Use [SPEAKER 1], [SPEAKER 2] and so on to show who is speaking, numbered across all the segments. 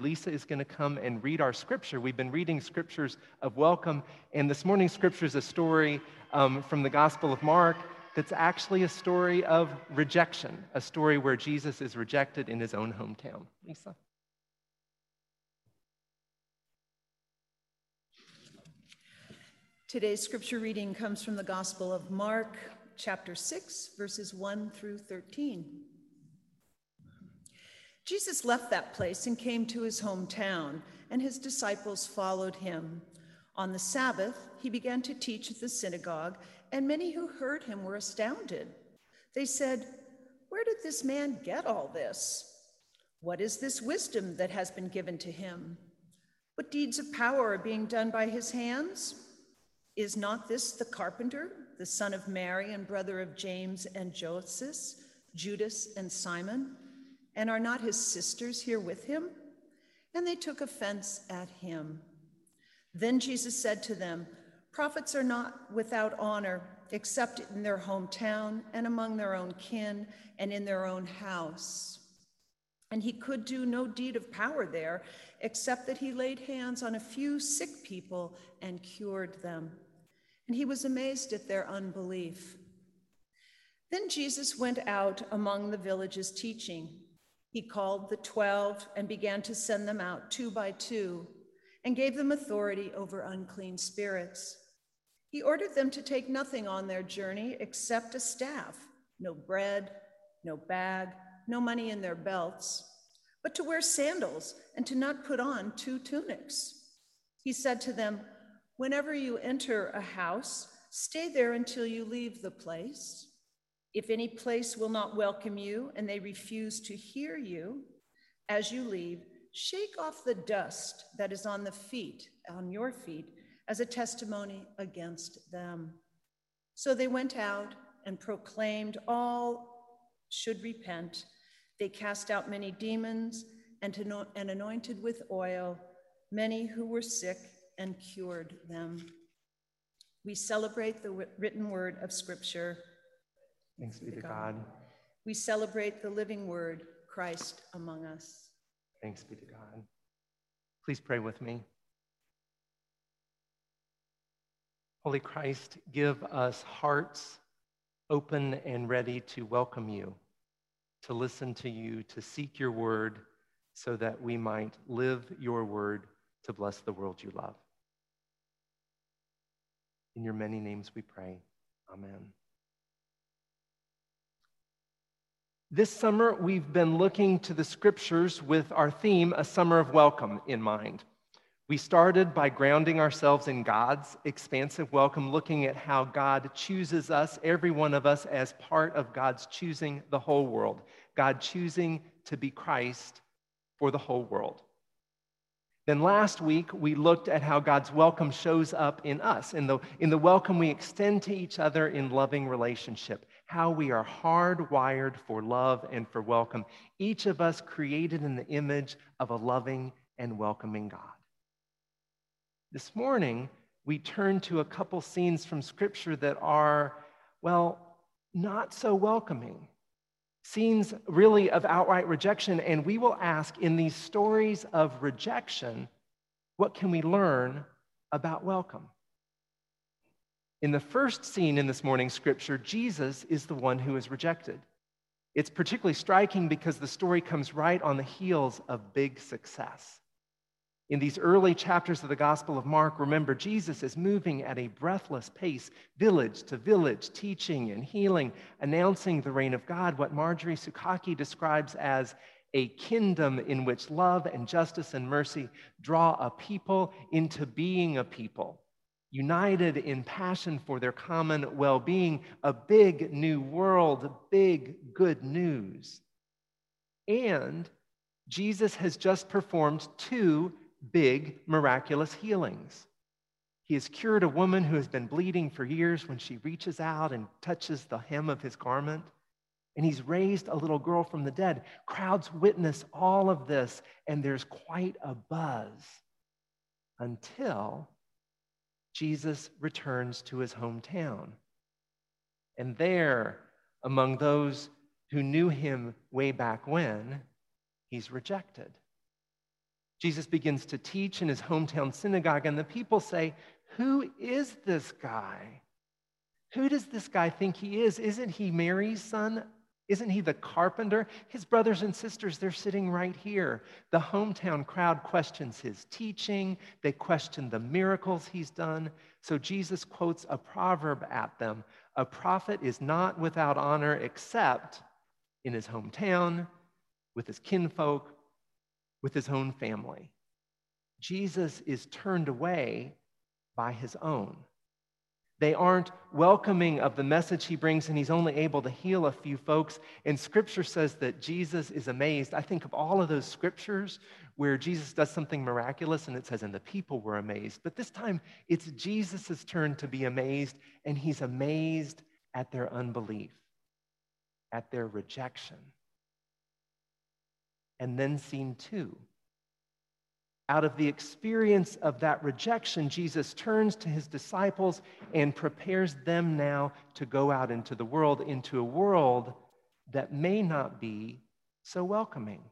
[SPEAKER 1] Lisa is going to come and read our scripture. We've been reading scriptures of welcome, and this morning's scripture is a story um, from the Gospel of Mark that's actually a story of rejection, a story where Jesus is rejected in his own hometown. Lisa?
[SPEAKER 2] Today's scripture reading comes from the Gospel of Mark, chapter 6, verses 1 through 13. Jesus left that place and came to his hometown, and his disciples followed him. On the Sabbath, he began to teach at the synagogue, and many who heard him were astounded. They said, Where did this man get all this? What is this wisdom that has been given to him? What deeds of power are being done by his hands? Is not this the carpenter, the son of Mary and brother of James and Joseph, Judas and Simon? And are not his sisters here with him? And they took offense at him. Then Jesus said to them, Prophets are not without honor, except in their hometown and among their own kin and in their own house. And he could do no deed of power there, except that he laid hands on a few sick people and cured them. And he was amazed at their unbelief. Then Jesus went out among the villages teaching. He called the twelve and began to send them out two by two and gave them authority over unclean spirits. He ordered them to take nothing on their journey except a staff no bread, no bag, no money in their belts, but to wear sandals and to not put on two tunics. He said to them, Whenever you enter a house, stay there until you leave the place. If any place will not welcome you and they refuse to hear you as you leave, shake off the dust that is on the feet, on your feet, as a testimony against them. So they went out and proclaimed all should repent. They cast out many demons and, anointed with oil many who were sick and cured them. We celebrate the written word of Scripture.
[SPEAKER 1] Thanks be to God.
[SPEAKER 2] We celebrate the living word, Christ among us.
[SPEAKER 1] Thanks be to God. Please pray with me. Holy Christ, give us hearts open and ready to welcome you, to listen to you, to seek your word, so that we might live your word to bless the world you love. In your many names we pray. Amen. This summer, we've been looking to the scriptures with our theme, A Summer of Welcome, in mind. We started by grounding ourselves in God's expansive welcome, looking at how God chooses us, every one of us, as part of God's choosing the whole world, God choosing to be Christ for the whole world. Then last week, we looked at how God's welcome shows up in us, in the, in the welcome we extend to each other in loving relationship how we are hardwired for love and for welcome, each of us created in the image of a loving and welcoming God. This morning, we turn to a couple scenes from Scripture that are, well, not so welcoming. Scenes really of outright rejection, and we will ask in these stories of rejection, what can we learn about welcome? In the first scene in this morning's scripture, Jesus is the one who is rejected. It's particularly striking because the story comes right on the heels of big success. In these early chapters of the Gospel of Mark, remember, Jesus is moving at a breathless pace, village to village, teaching and healing, announcing the reign of God, what Marjorie Suchocki describes as a kingdom in which love and justice and mercy draw a people into being a people united in passion for their common well being, a big new world, big good news. And Jesus has just performed two big miraculous healings. He has cured a woman who has been bleeding for years when she reaches out and touches the hem of his garment. And he's raised a little girl from the dead. Crowds witness all of this, and there's quite a buzz until Jesus returns to his hometown. And there, among those who knew him way back when, he's rejected. Jesus begins to teach in his hometown synagogue, and the people say, Who is this guy? Who does this guy think he is? Isn't he Mary's son? Isn't he the carpenter? His brothers and sisters, they're sitting right here. The hometown crowd questions his teaching, they question the miracles he's done. So Jesus quotes a proverb at them A prophet is not without honor except in his hometown, with his kinfolk, with his own family. Jesus is turned away by his own. They aren't welcoming of the message he brings, and he's only able to heal a few folks. And scripture says that Jesus is amazed. I think of all of those scriptures where Jesus does something miraculous, and it says, and the people were amazed. But this time, it's Jesus' turn to be amazed, and he's amazed at their unbelief, at their rejection. And then, scene two out of the experience of that rejection, Jesus turns to his disciples and prepares them now to go out into the world, into a world that may not be so welcoming.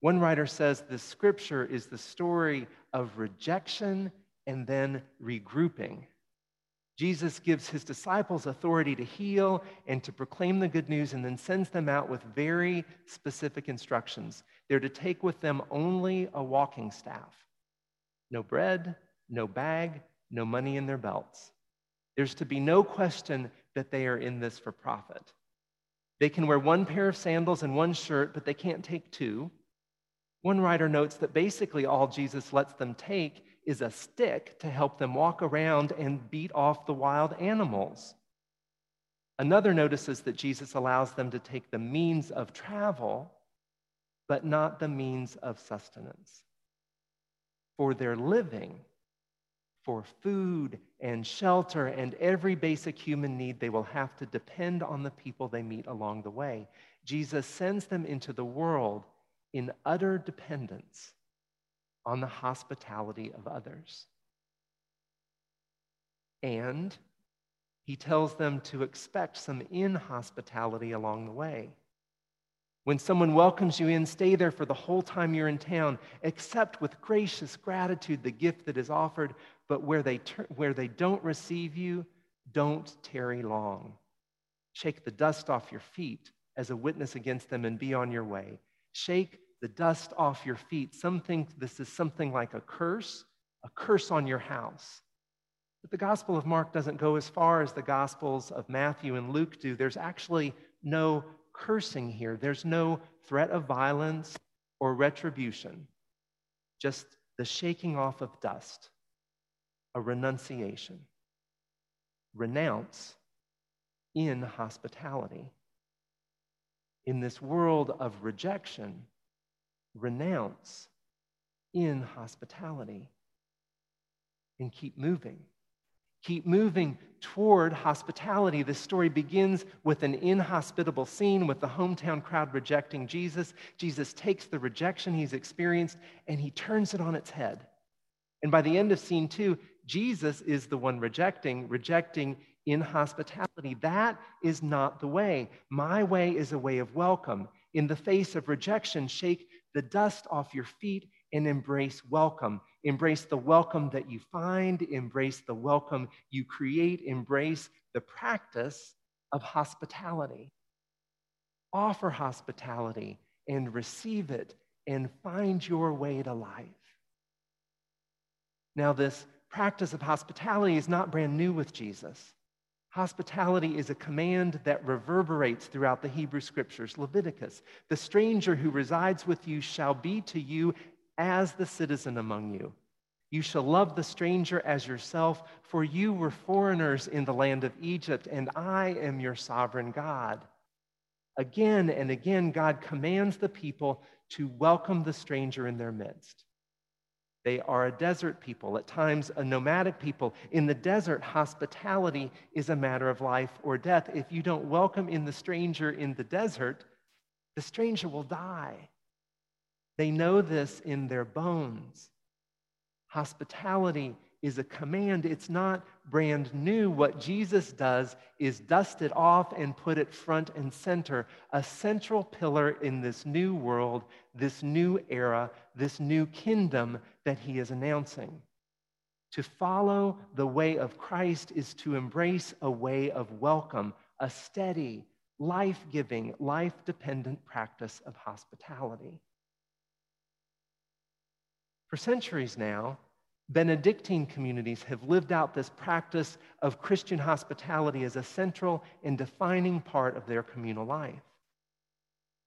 [SPEAKER 1] One writer says the scripture is the story of rejection and then regrouping. Jesus gives his disciples authority to heal and to proclaim the good news and then sends them out with very specific instructions. They're to take with them only a walking staff no bread, no bag, no money in their belts. There's to be no question that they are in this for profit. They can wear one pair of sandals and one shirt, but they can't take two. One writer notes that basically all Jesus lets them take is a stick to help them walk around and beat off the wild animals. Another notices that Jesus allows them to take the means of travel, but not the means of sustenance. For their living, for food and shelter and every basic human need, they will have to depend on the people they meet along the way. Jesus sends them into the world in utter dependence on the hospitality of others. And he tells them to expect some inhospitality along the way. When someone welcomes you in, stay there for the whole time you're in town. Accept with gracious gratitude the gift that is offered, but where they, ter- where they don't receive you, don't tarry long. Shake the dust off your feet as a witness against them and be on your way. Shake the dust off your feet. Some think this is something like a curse, a curse on your house. But the Gospel of Mark doesn't go as far as the Gospels of Matthew and Luke do. There's actually no cursing here, there's no threat of violence or retribution, just the shaking off of dust, a renunciation. Renounce in hospitality. In this world of rejection, renounce in hospitality and keep moving. Keep moving toward hospitality. This story begins with an inhospitable scene with the hometown crowd rejecting Jesus. Jesus takes the rejection he's experienced and he turns it on its head. And by the end of scene two, Jesus is the one rejecting, rejecting inhospitality. That is not the way. My way is a way of welcome. In the face of rejection, shake the dust off your feet and embrace welcome. Embrace the welcome that you find, embrace the welcome you create, embrace the practice of hospitality. Offer hospitality and receive it and find your way to life. Now, this practice of hospitality is not brand new with Jesus. Hospitality is a command that reverberates throughout the Hebrew scriptures. Leviticus, the stranger who resides with you shall be to you as the citizen among you. You shall love the stranger as yourself, for you were foreigners in the land of Egypt, and I am your sovereign God. Again and again, God commands the people to welcome the stranger in their midst. They are a desert people, at times a nomadic people. In the desert, hospitality is a matter of life or death. If you don't welcome in the stranger in the desert, the stranger will die. They know this in their bones. Hospitality is a command. It's not brand new. What Jesus does is dust it off and put it front and center, a central pillar in this new world, this new era, this new kingdom that he is announcing. To follow the way of Christ is to embrace a way of welcome, a steady, life giving, life dependent practice of hospitality. For centuries now, Benedictine communities have lived out this practice of Christian hospitality as a central and defining part of their communal life.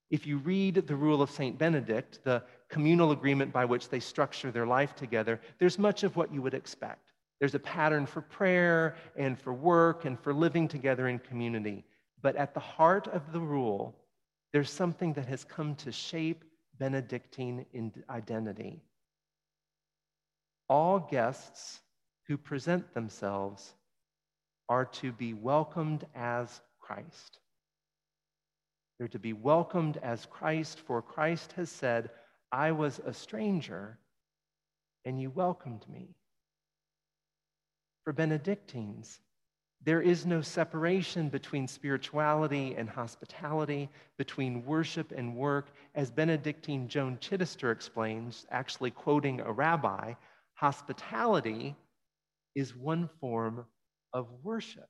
[SPEAKER 1] If you read the Rule of St. Benedict, the communal agreement by which they structure their life together, there's much of what you would expect. There's a pattern for prayer and for work and for living together in community. But at the heart of the rule, there's something that has come to shape Benedictine identity all guests who present themselves are to be welcomed as Christ. They're to be welcomed as Christ, for Christ has said, I was a stranger and you welcomed me. For Benedictines, there is no separation between spirituality and hospitality, between worship and work. As Benedictine Joan Chittister explains, actually quoting a rabbi, Hospitality is one form of worship.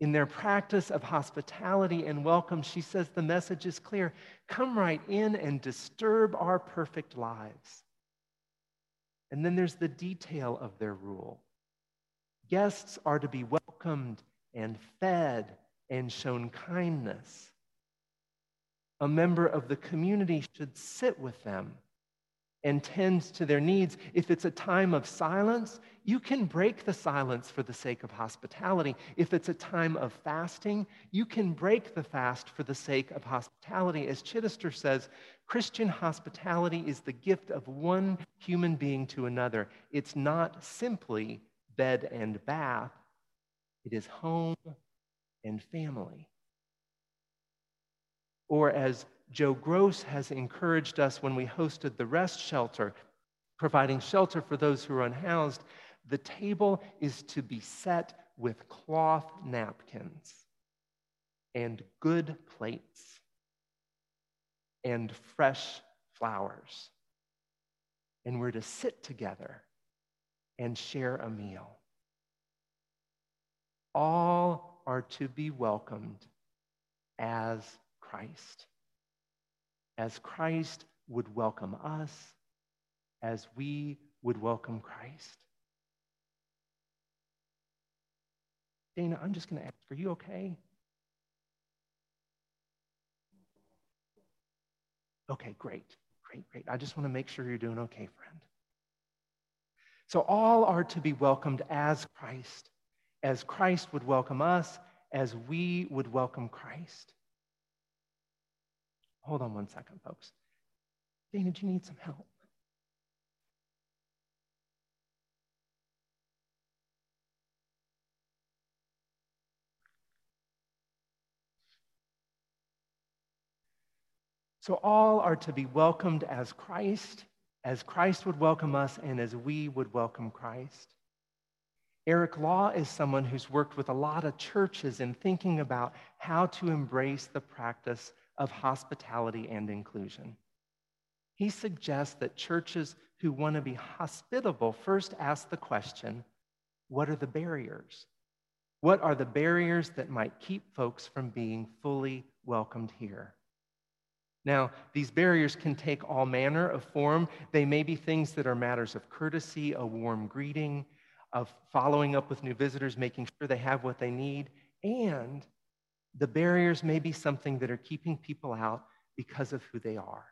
[SPEAKER 1] In their practice of hospitality and welcome, she says the message is clear come right in and disturb our perfect lives. And then there's the detail of their rule guests are to be welcomed and fed and shown kindness. A member of the community should sit with them and tends to their needs. If it's a time of silence, you can break the silence for the sake of hospitality. If it's a time of fasting, you can break the fast for the sake of hospitality. As Chittister says, Christian hospitality is the gift of one human being to another. It's not simply bed and bath, it is home and family. Or as Joe Gross has encouraged us when we hosted the rest shelter, providing shelter for those who are unhoused. The table is to be set with cloth napkins and good plates and fresh flowers. And we're to sit together and share a meal. All are to be welcomed as Christ as Christ would welcome us, as we would welcome Christ. Dana, I'm just going to ask, are you okay? Okay, great, great, great. I just want to make sure you're doing okay, friend. So, all are to be welcomed as Christ, as Christ would welcome us, as we would welcome Christ. Hold on one second, folks. Dana, do you need some help? So, all are to be welcomed as Christ, as Christ would welcome us, and as we would welcome Christ. Eric Law is someone who's worked with a lot of churches in thinking about how to embrace the practice of hospitality and inclusion. He suggests that churches who want to be hospitable first ask the question what are the barriers? What are the barriers that might keep folks from being fully welcomed here? Now, these barriers can take all manner of form. They may be things that are matters of courtesy, a warm greeting, of following up with new visitors, making sure they have what they need, and the barriers may be something that are keeping people out because of who they are,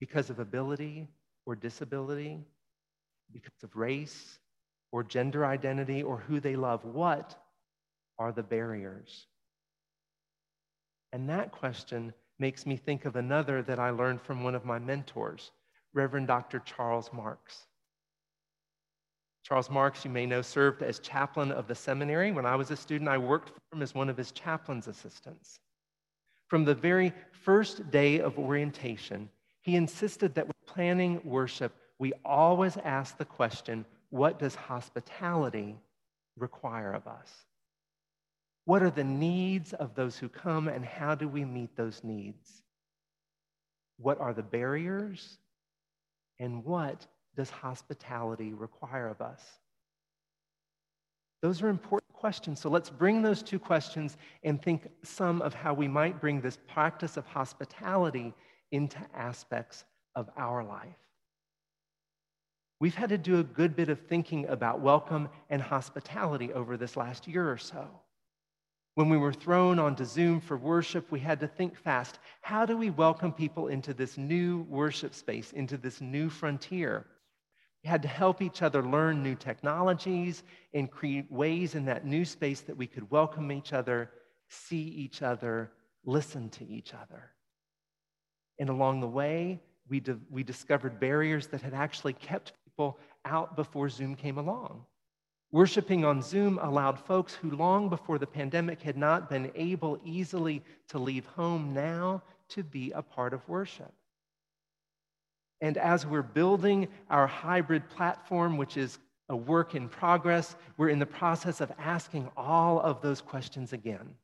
[SPEAKER 1] because of ability or disability, because of race or gender identity or who they love. What are the barriers? And that question makes me think of another that I learned from one of my mentors, Reverend Dr. Charles Marks. Charles Marks, you may know, served as chaplain of the seminary. When I was a student, I worked for him as one of his chaplain's assistants. From the very first day of orientation, he insisted that when planning worship, we always ask the question what does hospitality require of us? What are the needs of those who come, and how do we meet those needs? What are the barriers, and what does hospitality require of us? Those are important questions. So let's bring those two questions and think some of how we might bring this practice of hospitality into aspects of our life. We've had to do a good bit of thinking about welcome and hospitality over this last year or so. When we were thrown onto Zoom for worship, we had to think fast. How do we welcome people into this new worship space, into this new frontier? We had to help each other learn new technologies and create ways in that new space that we could welcome each other, see each other, listen to each other. And along the way, we, di- we discovered barriers that had actually kept people out before Zoom came along. Worshiping on Zoom allowed folks who long before the pandemic had not been able easily to leave home now to be a part of worship. And as we're building our hybrid platform, which is a work in progress, we're in the process of asking all of those questions again.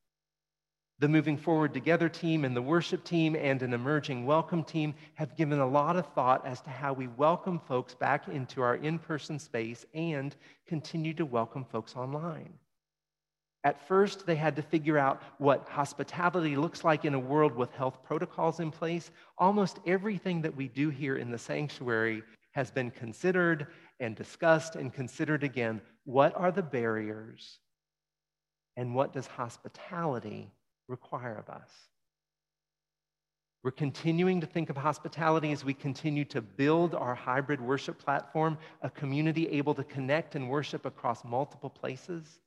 [SPEAKER 1] The Moving Forward Together team and the worship team and an emerging welcome team have given a lot of thought as to how we welcome folks back into our in person space and continue to welcome folks online. At first, they had to figure out what hospitality looks like in a world with health protocols in place. Almost everything that we do here in the sanctuary has been considered and discussed and considered again. What are the barriers? And what does hospitality require of us. We're continuing to think of hospitality as we continue to build our hybrid worship platform, a community able to connect and worship across multiple places.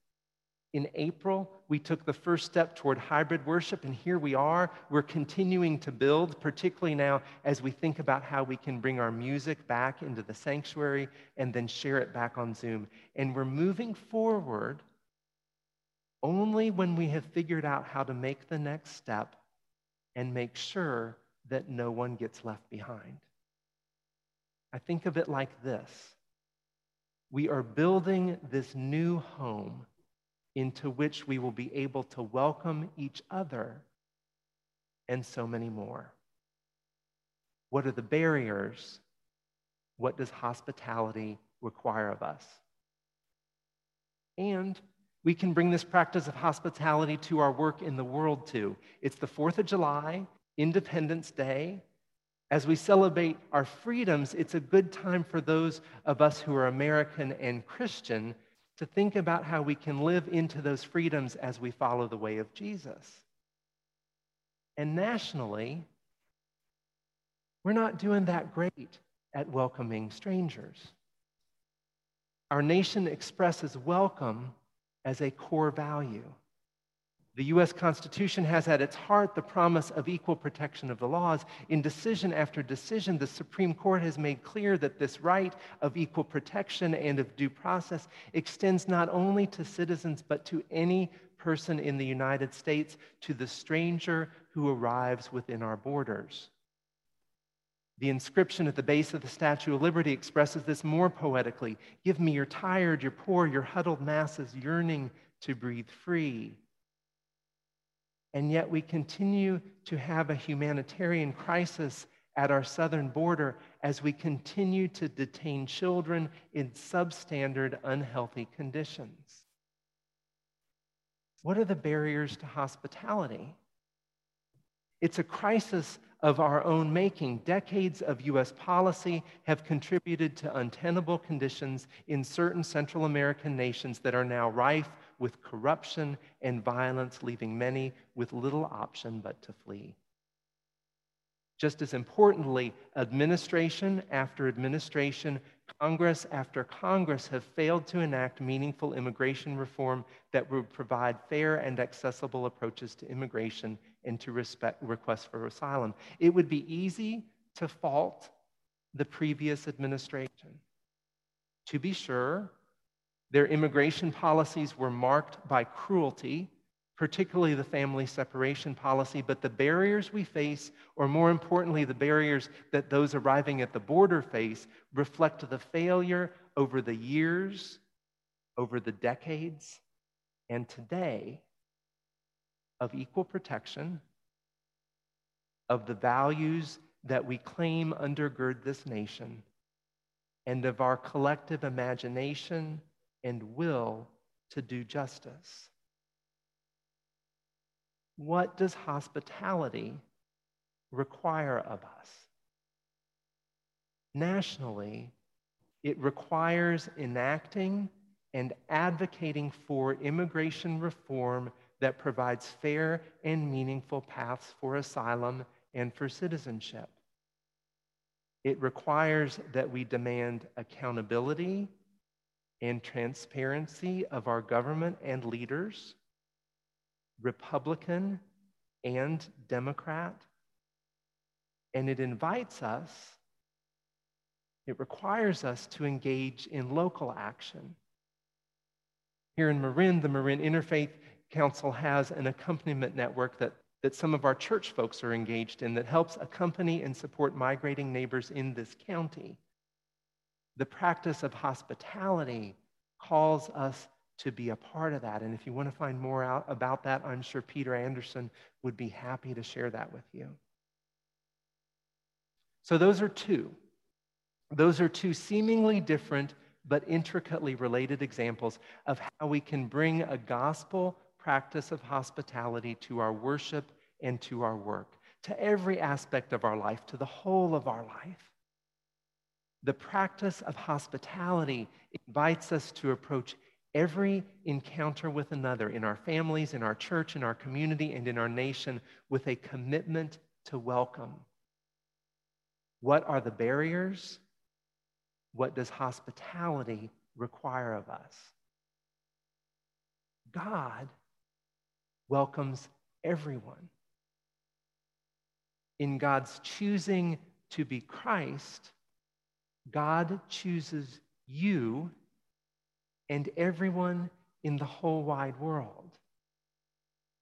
[SPEAKER 1] In April, we took the first step toward hybrid worship, and here we are. We're continuing to build, particularly now as we think about how we can bring our music back into the sanctuary and then share it back on Zoom. And we're moving forward only when we have figured out how to make the next step and make sure that no one gets left behind. I think of it like this we are building this new home into which we will be able to welcome each other and so many more. What are the barriers? What does hospitality require of us? And we can bring this practice of hospitality to our work in the world too. It's the 4th of July, Independence Day. As we celebrate our freedoms, it's a good time for those of us who are American and Christian to think about how we can live into those freedoms as we follow the way of Jesus. And nationally, we're not doing that great at welcoming strangers. Our nation expresses welcome as a core value. The US Constitution has at its heart the promise of equal protection of the laws. In decision after decision, the Supreme Court has made clear that this right of equal protection and of due process extends not only to citizens, but to any person in the United States, to the stranger who arrives within our borders. The inscription at the base of the Statue of Liberty expresses this more poetically Give me your tired, your poor, your huddled masses yearning to breathe free. And yet we continue to have a humanitarian crisis at our southern border as we continue to detain children in substandard, unhealthy conditions. What are the barriers to hospitality? It's a crisis of our own making. Decades of U.S. policy have contributed to untenable conditions in certain Central American nations that are now rife with corruption and violence, leaving many with little option but to flee. Just as importantly, administration after administration, Congress after Congress have failed to enact meaningful immigration reform that would provide fair and accessible approaches to immigration and to respect requests for asylum. It would be easy to fault the previous administration. To be sure, their immigration policies were marked by cruelty particularly the family separation policy, but the barriers we face, or more importantly, the barriers that those arriving at the border face, reflect the failure over the years, over the decades, and today of equal protection, of the values that we claim undergird this nation, and of our collective imagination and will to do justice. What does hospitality require of us? Nationally, it requires enacting and advocating for immigration reform that provides fair and meaningful paths for asylum and for citizenship. It requires that we demand accountability and transparency of our government and leaders, Republican and Democrat. And it invites us, it requires us to engage in local action. Here in Marin, the Marin Interfaith Council has an accompaniment network that, that some of our church folks are engaged in that helps accompany and support migrating neighbors in this county. The practice of hospitality calls us to be a part of that. And if you want to find more out about that, I'm sure Peter Anderson would be happy to share that with you. So, those are two. Those are two seemingly different but intricately related examples of how we can bring a gospel practice of hospitality to our worship and to our work, to every aspect of our life, to the whole of our life. The practice of hospitality invites us to approach every encounter with another in our families, in our church, in our community, and in our nation with a commitment to welcome. What are the barriers? What does hospitality require of us? God welcomes everyone. In God's choosing to be Christ, God chooses you and everyone in the whole wide world.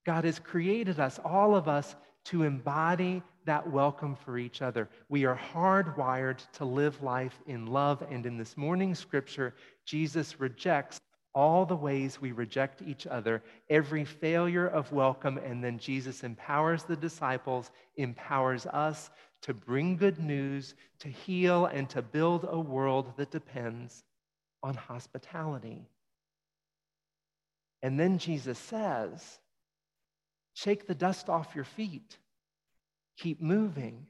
[SPEAKER 1] God has created us, all of us, to embody that welcome for each other. We are hardwired to live life in love. And in this morning's scripture, Jesus rejects all the ways we reject each other, every failure of welcome, and then Jesus empowers the disciples, empowers us to bring good news, to heal, and to build a world that depends on hospitality. And then Jesus says, Shake the dust off your feet, keep moving.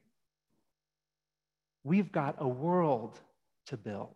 [SPEAKER 1] We've got a world to build.